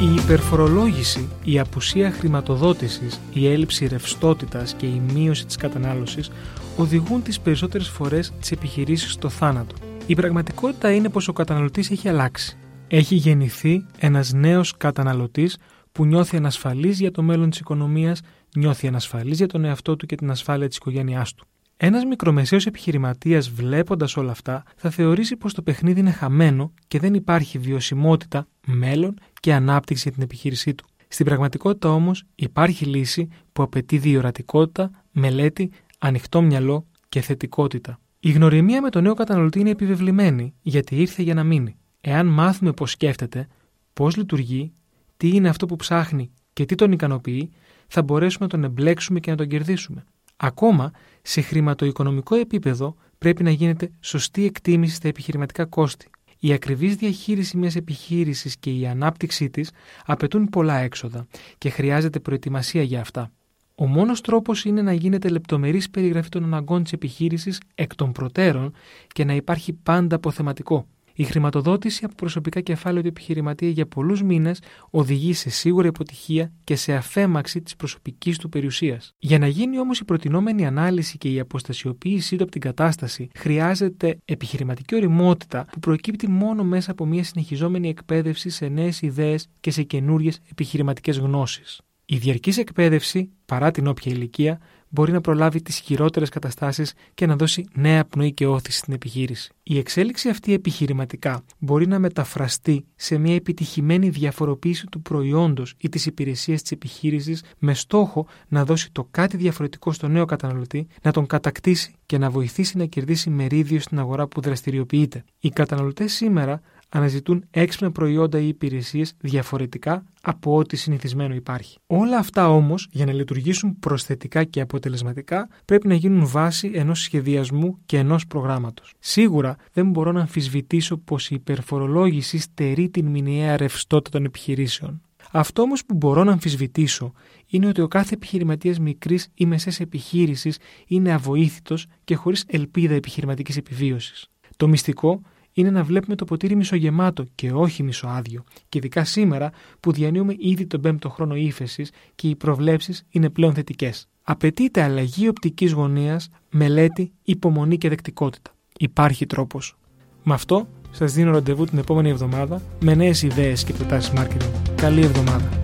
Η υπερφορολόγηση, η απουσία χρηματοδότησης, η έλλειψη ρευστότητας και η μείωση της κατανάλωσης οδηγούν τις περισσότερες φορές τις επιχειρήσεις στο θάνατο. Η πραγματικότητα είναι πως ο καταναλωτής έχει αλλάξει. Έχει γεννηθεί ένας νέος καταναλωτής που νιώθει ανασφαλής για το μέλλον της οικονομίας, νιώθει ανασφαλής για τον εαυτό του και την ασφάλεια της οικογένειάς του. Ένας μικρομεσαίος επιχειρηματίας, βλέποντας όλα αυτά, θα θεωρήσει πως το παιχνίδι είναι χαμένο και δεν υπάρχει βιωσιμότητα, μέλλον και ανάπτυξη για την επιχείρησή του. Στην πραγματικότητα όμως υπάρχει λύση που απαιτεί διορατικότητα, μελέτη, ανοιχτό μυαλό και θετικότητα. Η γνωριμία με τον νέο καταναλωτή είναι επιβεβλημένη γιατί ήρθε για να μείνει. Εάν μάθουμε πώς σκέφτεται, πώς λειτουργεί, τι είναι αυτό που ψάχνει και τι τον ικανοποιεί, θα μπορέσουμε να τον εμπλέξουμε και να τον κερδίσουμε. Ακόμα, σε χρηματοοικονομικό επίπεδο πρέπει να γίνεται σωστή εκτίμηση στα επιχειρηματικά κόστη. Η ακριβής διαχείριση μιας επιχείρησης και η ανάπτυξή της απαιτούν πολλά έξοδα και χρειάζεται προετοιμασία για αυτά. Ο μόνος τρόπος είναι να γίνεται λεπτομερής περιγραφή των αναγκών της επιχείρησης εκ των προτέρων και να υπάρχει πάντα αποθεματικό. Η χρηματοδότηση από προσωπικά κεφάλαια του επιχειρηματία για πολλούς μήνες οδηγεί σε σίγουρη αποτυχία και σε αφέμαξη της προσωπικής του περιουσίας. Για να γίνει όμως η προτινόμενη ανάλυση και η αποστασιοποίησή του από την κατάσταση, χρειάζεται επιχειρηματική οριμότητα που προκύπτει μόνο μέσα από μια συνεχιζόμενη εκπαίδευση σε νέες ιδέες και σε καινούριες επιχειρηματικές γνώσεις. Η διαρκής εκπαίδευση, παρά την όποια ηλικία, μπορεί να προλάβει τις χειρότερες καταστάσεις και να δώσει νέα πνοή και όθηση στην επιχείρηση. Η εξέλιξη αυτή επιχειρηματικά μπορεί να μεταφραστεί σε μια επιτυχημένη διαφοροποίηση του προϊόντος ή της υπηρεσίας της επιχείρησης με στόχο να δώσει το κάτι διαφορετικό στο νέο καταναλωτή, να τον κατακτήσει και να βοηθήσει να κερδίσει μερίδιο στην αγορά που δραστηριοποιείται. Οι καταναλωτές σήμερα αναζητούν έξυπνα προϊόντα ή υπηρεσίες διαφορετικά από ό,τι συνηθισμένο υπάρχει. Όλα αυτά όμως, για να λειτουργήσουν προσθετικά και αποτελεσματικά, πρέπει να γίνουν βάση ενός σχεδιασμού και ενός προγράμματος. Σίγουρα δεν μπορώ να αμφισβητήσω πως η υπερφορολόγηση στερεί την μηνιαία ρευστότητα των επιχειρήσεων. Αυτό όμως που μπορώ να αμφισβητήσω είναι ότι ο κάθε επιχειρηματίας μικρής ή μεσαίας επιχείρησης είναι αβοήθητος και χωρίς ελπίδα επιχειρηματικής επιβίωσης. Το μυστικό είναι να βλέπουμε το ποτήρι μισογεμάτο και όχι μισοάδιο, και ειδικά σήμερα που διανύουμε ήδη τον πέμπτο χρόνο ύφεσης και οι προβλέψεις είναι πλέον θετικές. Απαιτείται αλλαγή οπτικής γωνίας, μελέτη, υπομονή και δεκτικότητα. Υπάρχει τρόπος. Με αυτό σας δίνω ραντεβού την επόμενη εβδομάδα με νέες ιδέες και προτάσεις marketing. Καλή εβδομάδα.